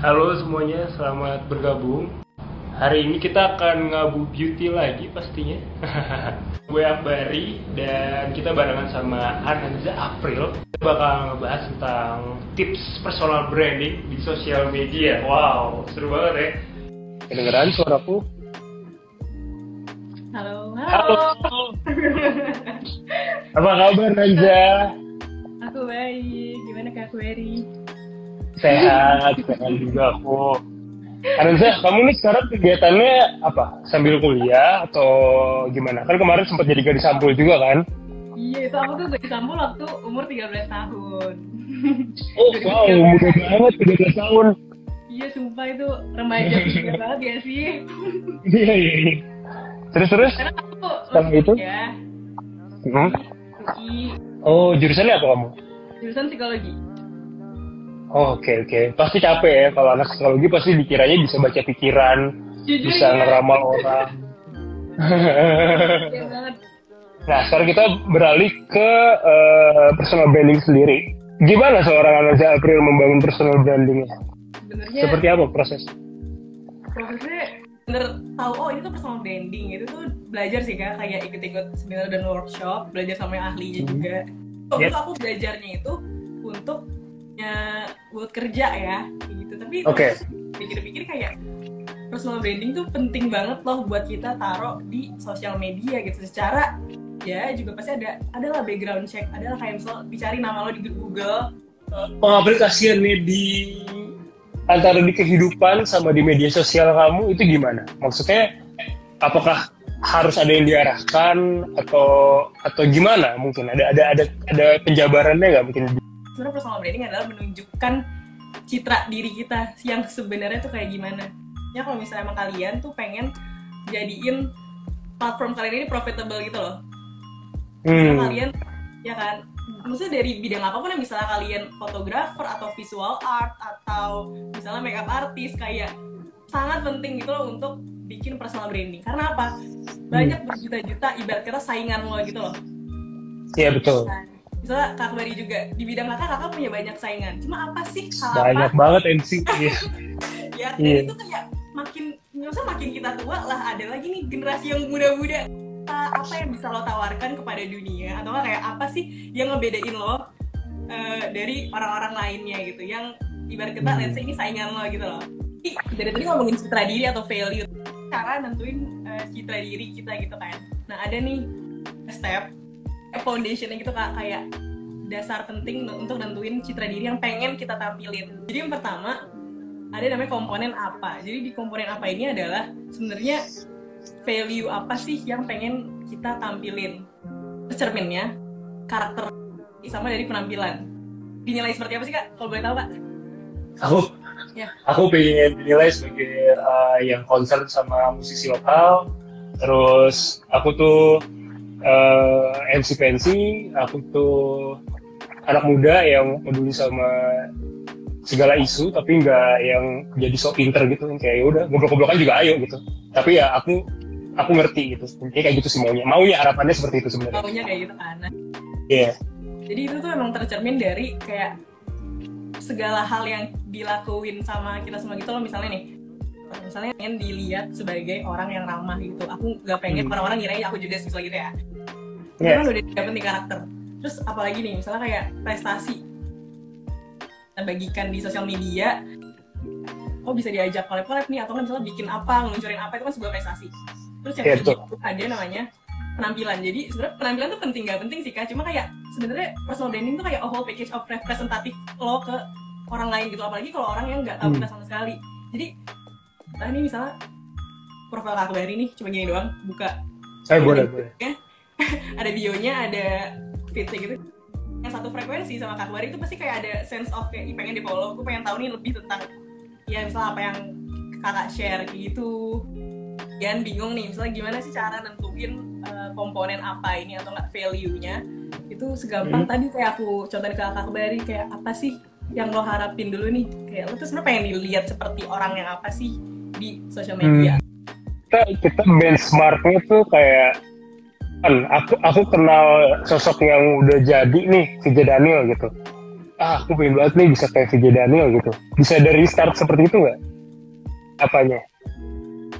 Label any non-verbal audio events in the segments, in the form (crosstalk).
Halo semuanya, selamat bergabung. Hari ini kita akan ngabu beauty lagi pastinya. (laughs) Gue Akbari dan kita barengan sama Ananza April. Kita bakal ngebahas tentang tips personal branding di sosial media. Wow, seru banget ya. Kedengeran suaraku? Halo, Halo. halo. Apa kabar Nanza? Aku baik. Gimana Kak Query? Sehat, sehat juga aku. Ananza, kamu nih sekarang kegiatannya apa? Sambil kuliah atau gimana? Kan kemarin sempat jadi gadis sampul juga kan? Iya, itu aku tuh gak disambung waktu umur 13 tahun. Oh, wow, muda banget, 13 tahun. iya, sumpah itu remaja (laughs) juga banget ya sih. Iya, iya, iya. Terus-terus? Karena aku Setelah itu? ya, Hmm? Oh, jurusannya apa kamu? jurusan psikologi. Oke, oke. Pasti capek ya, kalau anak psikologi pasti dikiranya bisa baca pikiran, Jujur bisa ya, ngeramal orang. iya nah, sekarang kita beralih ke eh, personal branding sendiri. Gimana seorang Ananza April membangun personal brandingnya? Sebenarnya Seperti apa proses? prosesnya bener tahu oh ini tuh personal branding itu tuh belajar sih kak kayak ikut-ikut seminar dan workshop belajar sama yang ahlinya Hmm. juga waktu Yep. aku belajarnya itu untuk ya buat kerja ya gitu tapi Oke. terus pikir-pikir kayak personal branding tuh penting banget loh buat kita taruh di sosial media gitu secara ya juga pasti ada adalah background check adalah kayak misal dicari nama lo di Google Pengaplikasiannya di antara di kehidupan sama di media sosial kamu itu gimana? Maksudnya apakah harus ada yang diarahkan atau atau gimana mungkin ada ada ada ada penjabarannya nggak mungkin sebenarnya personal branding adalah menunjukkan citra diri kita yang sebenarnya tuh kayak gimana. Ya kalau misalnya emang kalian tuh pengen jadiin platform kalian ini profitable gitu loh. Misalnya hmm. kalian ya kan? Maksudnya dari bidang apa pun yang misalnya kalian fotografer atau visual art atau misalnya makeup artist kayak sangat penting gitu loh untuk bikin personal branding. Karena apa? Banyak berjuta-juta ibarat kata saingan lo gitu loh. Iya betul. Nah, misalnya Kak Bari juga di bidang kakak kakak punya banyak saingan. Cuma apa sih hal banyak apa? banget MC (laughs) Iya. ya dan Iya. itu kayak makin misalnya makin kita tua lah ada lagi nih generasi yang muda-muda. Apa, apa yang bisa lo tawarkan kepada dunia? Atau kayak apa sih yang ngebedain lo eh, dari orang-orang lainnya gitu? Yang ibarat kita Hmm. let's say ini saingan lo gitu loh. Dari tadi ngomongin citra diri atau value cara nentuin eh, citra diri kita gitu kan. Nah ada nih step foundationnya gitu kak. Kayak dasar penting untuk nentuin citra diri yang pengen kita tampilin. Jadi yang pertama ada namanya komponen apa. Jadi di komponen apa ini adalah sebenarnya value apa sih yang pengen kita tampilin? Cerminnya karakter sama dari penampilan. Dinilai seperti apa sih kak? Kalau boleh tahu kak? Aku? Ya. aku pengen dinilai sebagai uh, yang concern sama musisi lokal. Terus aku tuh uh, MC pensi aku tuh anak muda yang peduli sama segala isu tapi nggak yang jadi sok pinter gitu. Kayak ya udah goblok-goblokan juga ayo gitu. Tapi ya aku aku ngerti gitu. Kayak kayak gitu sih maunya. Maunya harapannya seperti itu sebenarnya. Maunya kayak gitu kan Nah, iya. Jadi itu tuh emang tercermin dari kayak segala hal yang dilakuin sama kita semua gitu loh. Misalnya nih misalnya pengen dilihat sebagai orang yang ramah gitu aku nggak pengen Hmm. orang-orang ngira aku judes misalnya gitu ya. Iya. kan udah dapet nih karakter. Terus apalagi nih misalnya kayak prestasi. Kita bagikan di sosial media oh bisa diajak collab-collab nih? Atau kan misalnya bikin apa ngeluncurin apa itu kan sebuah prestasi. Terus yang Iya, ketiga betul. itu ada namanya penampilan. Jadi sebenarnya penampilan tuh penting gak penting sih kak. Cuma kayak sebenarnya personal branding tuh kayak a whole package of representatif lo ke orang lain gitu. Apalagi kalau orang yang nggak tahu Hmm. kita sama sekali. Jadi nah ini misalnya profil kakak Bari nih cuma gini doang buka. Saya boleh boleh. (laughs) ada bionya ada feedsnya gitu. Yang satu frekuensi sama Kak Bari itu pasti kayak ada sense of kayak "Ih, pengen di follow. Gue pengen tahu nih lebih tentang ya misalnya apa yang kakak share gitu. Yan bingung nih misalnya gimana sih cara nentuin uh, komponen apa ini atau nggak value-nya. Itu segampang Hmm. tadi kayak aku contohin ke kakak Bari kayak apa sih yang lo harapin dulu nih? Kayak lo tuh sebenarnya pengen dilihat seperti orang yang apa sih di sosial media. Kita kita benchmarknya tuh kayak kan aku aku kenal sosok yang udah jadi nih si J Daniel gitu. Ah aku pengen banget nih bisa kayak VJ Daniel gitu. Bisa dari start seperti itu nggak? Apanya?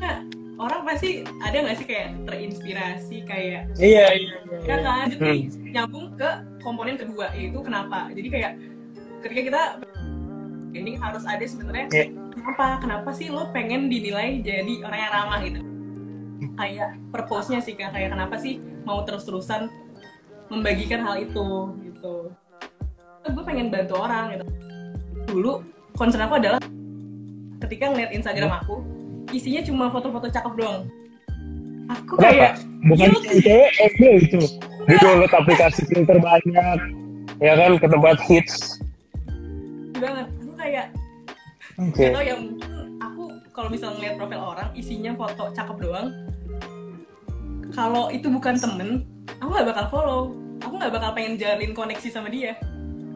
Nah, orang pasti ada nggak sih kayak terinspirasi kayak iya iya ya kan? Jadi Hmm. nyambung ke komponen kedua yaitu kenapa? Jadi kayak ketika kita ini harus ada sebenarnya Iya. Kenapa kenapa sih lo pengen dinilai jadi orang yang ramah gitu? Kayak purpose-nya sih Kak. kayak kenapa sih mau terus-terusan membagikan hal itu gitu. Gue pengen bantu orang gitu. Dulu concern aku adalah ketika ngeliat Instagram aku isinya cuma foto-foto cakep doang. Aku kayak bukan guilty. cewek FB itu di download aplikasi filter banyak ya kan ke tempat hits. Banget aku kayak oke. Gak tau ya mungkin aku kalau misalnya ngeliat profil orang isinya foto cakep doang. Kalau itu bukan temen aku nggak bakal follow. Aku nggak bakal pengen jalin koneksi sama dia.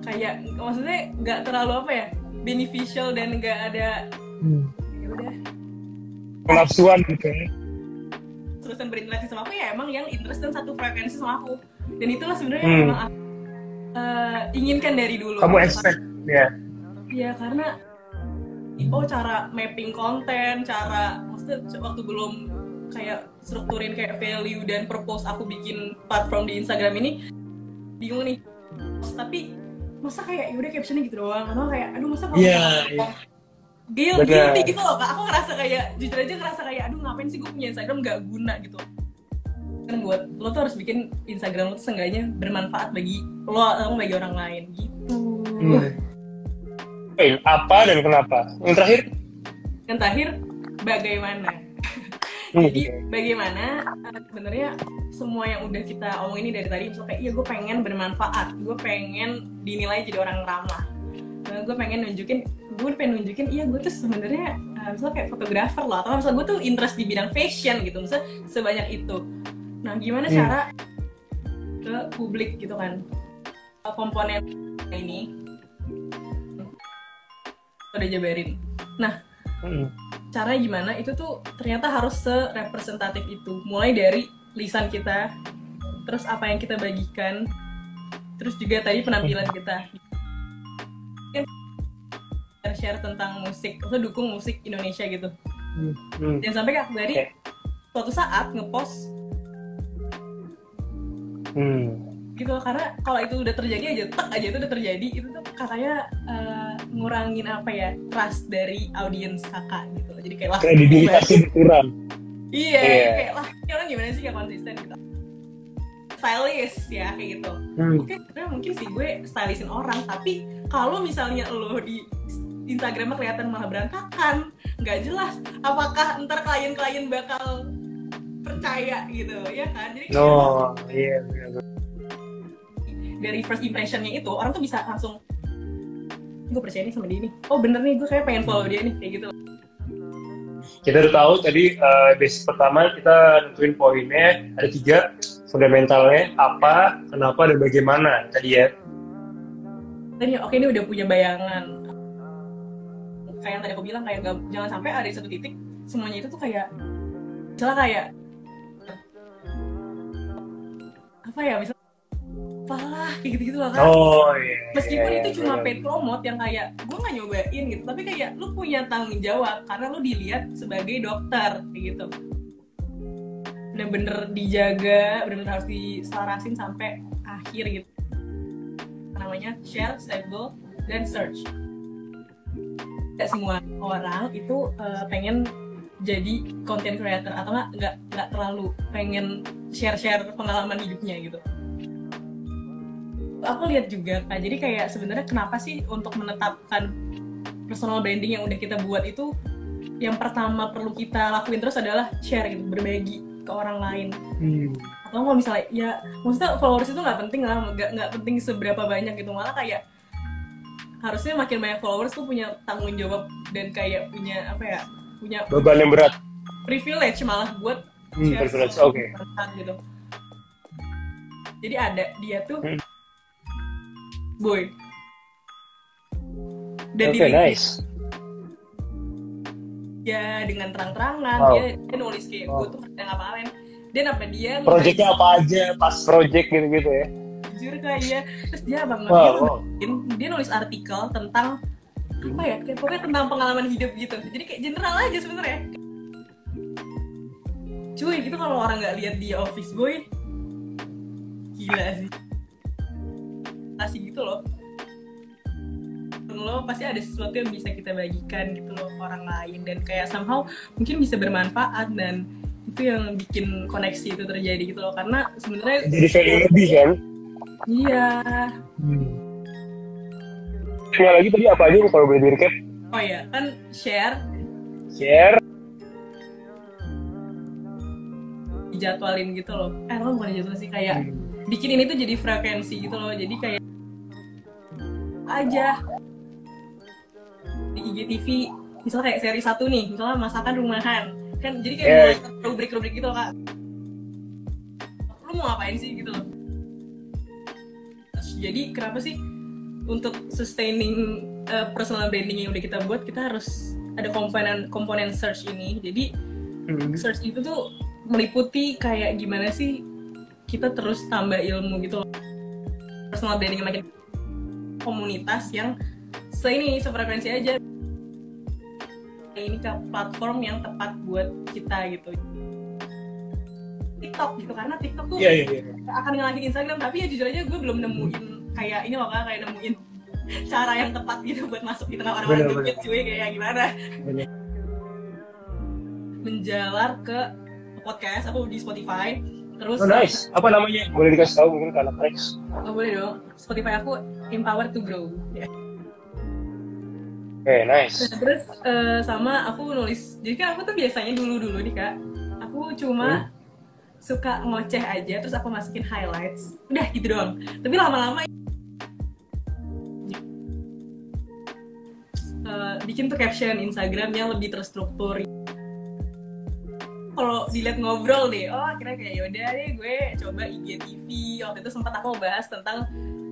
Kayak maksudnya nggak terlalu apa ya beneficial dan nggak ada Hmm. ya udah. Penafsuan gitu ya. Terusan berinteraksi sama aku ya emang yang interest dan satu frekuensi sama aku. Dan itulah sebenarnya Hmm. yang emang aku eh, inginkan dari dulu. Kamu expect ya. Iya karena oh cara mapping konten, cara maksudnya waktu belum kayak strukturin kayak value dan purpose aku bikin platform di Instagram ini bingung nih. Tapi masa kayak yaudah captionnya gitu doang, atau kayak aduh masa kalau Iya, iya. Guil- Bener. guilty (laughs) gitu loh kak, aku ngerasa kayak jujur aja ngerasa kayak aduh ngapain sih gue punya Instagram gak guna gitu kan buat lo tuh harus bikin Instagram lo tuh seenggaknya bermanfaat bagi lo atau bagi orang lain gitu Eh, apa dan kenapa? Yang terakhir? Yang terakhir bagaimana? Hmm. jadi bagaimana eh, sebenarnya semua yang udah kita omong ini dari tadi misalnya kayak iya gue pengen bermanfaat. Gue pengen dinilai jadi orang ramah. Eh, gue pengen nunjukin gue pengen nunjukin iya gue tuh sebenarnya eh, misalnya kayak fotografer lah atau misalnya gue tuh interest di bidang fashion gitu misalnya sebanyak itu. Nah gimana Hmm. cara ke publik gitu kan? Komponen ini udah jabarin Hmm. caranya gimana itu tuh ternyata harus serepresentatif itu mulai dari lisan kita terus apa yang kita bagikan terus juga tadi penampilan kita share share tentang musik atau dukung musik Indonesia gitu Hmm. dan sampai Kak dari Oke. suatu saat ngepost Hmm. gitu karena kalau itu udah terjadi aja tek aja itu udah terjadi itu tuh katanya eh, ngurangin apa ya trust dari audiens kakak gitu jadi kayak lah kredibilitasnya berkurang Iya, Iya. kayak lah ini orang gimana sih gak konsisten gitu. Stylist ya kayak gitu. Hmm. Oke, sebenarnya mungkin sih gue stylistin orang, tapi kalau misalnya lo di Instagramnya kelihatan malah berantakan, nggak jelas. Apakah ntar klien-klien bakal percaya gitu, ya kan? Jadi kayak oh iya iya. dari first impressionnya itu orang tuh bisa langsung gue percaya nih sama dia nih. Oh bener nih, gue kayak pengen follow dia nih kayak gitu. kita udah tahu tadi eh, basic pertama kita nentuin poinnya ada tiga fundamentalnya apa kenapa dan bagaimana tadi ya ya, oke ini udah punya bayangan. Kayak yang tadi aku bilang kayak nggak- jangan sampai ada satu titik semuanya itu tuh kayak misalnya kayak apa ya misalnya apalah kayak gitu-gitu loh kan. oh iya Meskipun iya, itu cuma benar. paid promote yang kayak gue nggak nyobain gitu, tapi kayak lu punya tanggung jawab karena lu dilihat sebagai dokter kayak gitu. Bener-bener dijaga, bener-bener harus diselarasin sampai akhir gitu. Namanya share, stable, dan search. Tidak semua orang itu eh, pengen jadi content creator atau nggak nggak terlalu pengen share-share pengalaman hidupnya gitu aku lihat juga kak jadi kayak sebenarnya kenapa sih untuk menetapkan personal branding yang udah kita buat itu yang pertama perlu kita lakuin terus adalah share gitu berbagi ke orang lain Hmm. atau kalau misalnya ya maksudnya followers itu nggak penting lah nggak nggak penting seberapa banyak gitu malah kayak harusnya makin banyak followers tuh punya tanggung jawab dan kayak punya apa ya punya beban yang berat privilege malah buat Hmm, share privilege, oke. tentang gitu jadi ada dia tuh Hmm. Boy. Dan oke di nice. Dia dengan terang-terangan. Wow. dia, dia nulis kayak Wow. gue tuh kerja ngapain dan apa dia projectnya apa aja pas project gitu gitu ya? Jujur kayak terus dia bang Wow, dia, wow. nulis- dia nulis artikel tentang apa ya kayak pokoknya tentang pengalaman hidup gitu. Jadi kayak general aja sebenarnya. Cuy itu kalau orang nggak lihat dia office boy gila sih kasih gitu loh. Lo pasti ada sesuatu yang bisa kita bagikan gitu loh ke orang lain dan kayak somehow mungkin bisa bermanfaat dan itu yang bikin koneksi itu terjadi gitu loh. Karena sebenarnya Jadi value lebih kan? iya. Sekali lagi tadi apa aja kalau boleh di recap? oh ya kan share. Share. dijadwalin gitu loh. Eh lo bukan dijadwalin sih kayak bikin ini tuh jadi frekuensi gitu loh. Jadi kayak aja. Di IGTV misalnya kayak seri satu nih misalnya masakan rumahan. Kan jadi kayak Yeah. mulai rubrik-rubrik gitu loh kak. Lu mau ngapain sih gitu loh. Jadi kenapa sih untuk sustaining uh, personal branding yang udah kita buat kita harus ada komponen komponen search ini. Jadi Hmm. search itu tuh meliputi kayak gimana sih kita terus tambah ilmu gitu loh. Personal branding yang makin komunitas yang se ini sefrekuensi aja. Ini ke platform yang tepat buat kita gitu. TikTok gitu karena TikTok tuh Iya, iya, iya. akan ngalahin Instagram tapi ya jujur aja gue belum nemuin kayak ini loh kayak nemuin cara yang tepat gitu buat masuk di tengah orang-orang joget cuy kayak gimana? Bener. menjalar ke podcast apa di Spotify terus Oh, nice. Apa namanya? Boleh dikasih tahu mungkin ke anak Rex. oh, boleh dong Spotify aku empower to grow ya. Oke, nice. Nah, terus eh, sama aku nulis jadi kan aku tuh biasanya dulu dulu nih kak aku cuma suka ngoceh aja terus aku masukin highlights udah gitu doang tapi lama-lama eh, bikin tuh caption Instagram yang lebih terstruktur kalau dilihat ngobrol deh oh akhirnya kayak yaudah deh gue coba IGTV waktu itu sempat aku bahas tentang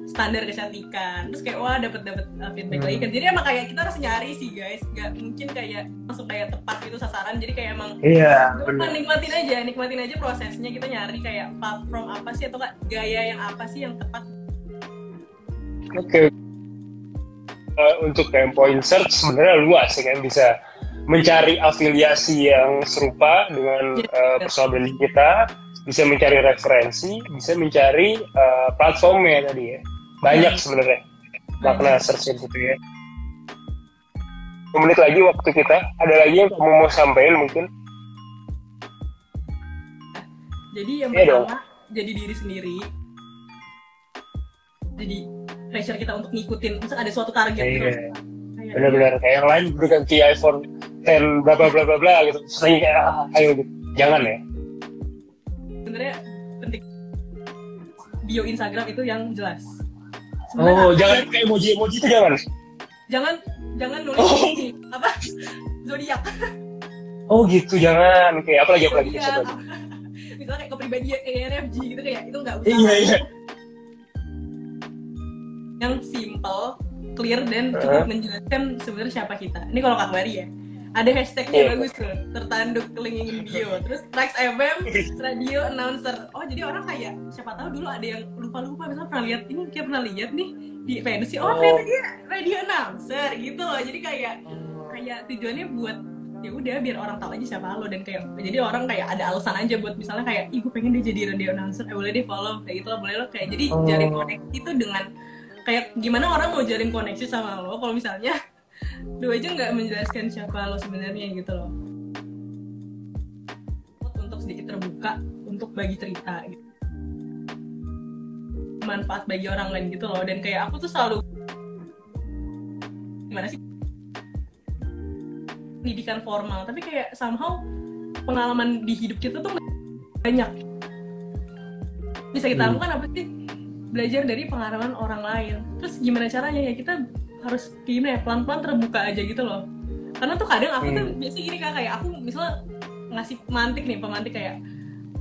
standar kecantikan terus kayak wah dapat dapat feedback Hmm. lagi kan jadi emang kayak kita harus nyari sih guys nggak mungkin kayak langsung kayak tepat gitu sasaran jadi kayak emang Iya, benar. nikmatin aja, nikmatin aja prosesnya kita nyari kayak platform apa sih atau nggak gaya yang apa sih yang tepat. Oke. Eh, untuk kayak point search sebenarnya luas ya kan bisa mencari afiliasi yang serupa dengan Iya, eh, benar. personal branding kita, bisa mencari referensi, bisa mencari eh, platformnya tadi ya. Banyak Hmm. sebenarnya makna search itu ya. 10 menit lagi waktu kita. Ada lagi yang kamu mau sampaikan mungkin? Jadi yang Iya pertama jadi diri sendiri. Jadi pressure kita untuk ngikutin, misal ada suatu target. Iya. Benar-benar kayak yang lain berganti iPhone 10 bla bla bla bla bla gitu. Kayak ah, ayo gitu. Jangan ya. Sebenarnya penting bio Instagram itu yang jelas. Oh, Sebenarnya jangan kayak emoji-emoji itu jangan. jangan jangan nulis Oh. ini apa (laughs) zodiak. Oh gitu, jangan. Kayak apa lagi apa lagi? Zodiak, apa- (laughs) Misalnya kayak kepribadian ENFJ gitu kayak itu nggak usah. Iya iya. yang simple, clear dan cukup Uh-huh. menjelaskan sebenarnya siapa kita. Ini kalau Kak Bari ya. Ada hashtagnya Iya. bagus tuh, tertanduk link in bio. Terus Rex FM, radio announcer. Oh jadi orang kayak siapa tahu dulu ada yang lupa-lupa misalnya pernah lihat ini kayak pernah lihat nih di pensi. Oh, Oh. ternyata dia radio announcer gitu loh. Jadi kayak kayak tujuannya buat ya udah biar orang tahu aja siapa lo dan kayak jadi orang kayak ada alasan aja buat misalnya kayak ih gue pengen dia jadi radio announcer eh boleh deh follow kayak gitu lah boleh lo kayak jadi Oh. jalin koneksi itu dengan kayak gimana orang mau jalin koneksi sama lo kalau misalnya lu aja nggak menjelaskan siapa lo sebenarnya gitu loh. Untuk sedikit terbuka untuk bagi cerita gitu. Manfaat bagi orang lain gitu loh dan kayak aku tuh selalu gimana sih? Pendidikan formal tapi kayak somehow pengalaman di hidup kita tuh banyak. Bisa kita Hmm. lakukan apa sih? Belajar dari pengalaman orang lain. Terus gimana caranya ya kita harus gimana ya pelan-pelan terbuka aja gitu loh karena tuh kadang aku tuh Hmm. biasa gini kak kayak aku misalnya ngasih pemantik nih pemantik kayak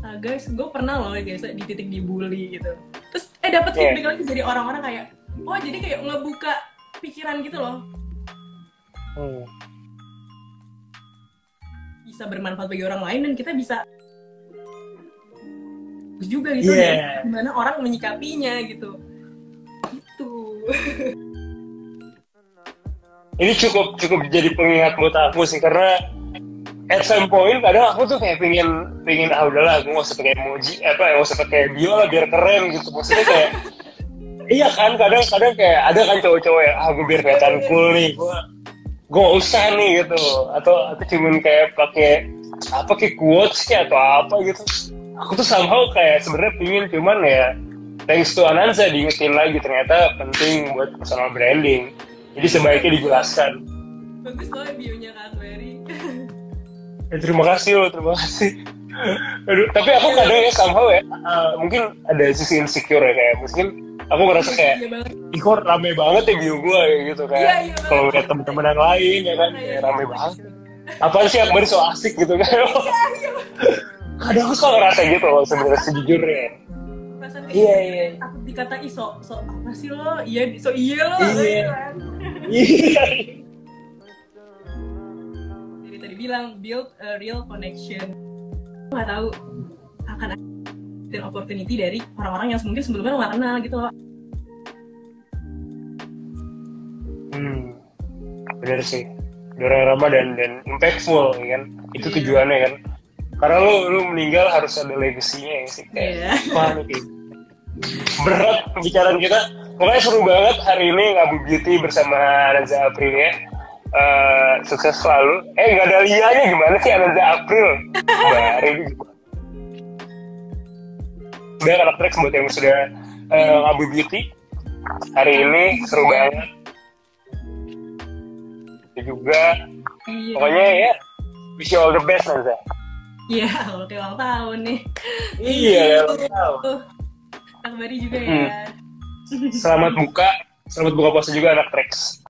"Ah, guys gue pernah loh guys di titik dibully gitu terus eh dapat Yeah. feedback lagi dari orang-orang kayak oh jadi kayak ngebuka pikiran gitu loh Hmm. bisa bermanfaat bagi orang lain dan kita bisa juga gitu dan gimana orang menyikapinya gitu itu (laughs) ini cukup cukup jadi pengingat buat aku sih karena at some point kadang aku tuh kayak pingin pingin ah udahlah aku nggak usah pakai emoji apa nggak usah pakai bio lah biar keren gitu. Maksudnya kayak iya kan kadang kadang kayak ada kan cowok-cowok yang ah gue biar kelihatan cool nih gue gue usah nih gitu. Atau atau cuman kayak pakai apa kayak quotes kayak atau apa gitu. Aku tuh somehow kayak sebenarnya pingin cuman ya thanks to Anansa diingetin lagi ternyata penting buat personal branding jadi sebaiknya dijelaskan bagus loh bionya Kak Berry Ya, terima kasih loh, terima kasih. Aduh, tapi aku kadang ya somehow ya, uh, mungkin ada sisi insecure ya kayak mungkin aku ngerasa kayak, iya ih kok rame banget ya bio gue ya gitu kayak. Iya, iya kalau lihat temen-temen yang lain ya kan, Iya, iya, rame iya. banget. Apaan sih Akbar so asik gitu kan? (laughs) kadang aku suka ngerasa gitu loh sebenarnya sejujurnya. Iya, gitu, iya. takut dikata ih so so apa sih lo iya so iya lo Iya. Kan. Iya. jadi tadi bilang build a real connection nggak tahu akan ada dan opportunity dari orang-orang yang mungkin sebelumnya nggak kenal gitu loh Hmm, bener sih. Dora Ramadan dan impactful ya kan. Itu Iya. tujuannya kan. Karena lu lu meninggal harus ada legasinya ya sih. Kayak, Iya. wah, ini kayak berat pembicaraan kita. Pokoknya seru banget hari ini Ngabu Beauty bersama Ananza April ya. Eh, sukses selalu. Eh nggak ada lianya gimana sih Ananza April? Baru Udah anak tracks buat yang sudah eh, Ngabu Beauty. Hari ini seru banget. Itu juga iya pokoknya ya wish you all the best Nanza. iya kalau ulang tahun nih Iya, ulang tahun. Tuh, Kak Bari juga Hmm. Selamat buka, selamat buka puasa juga anak Trax.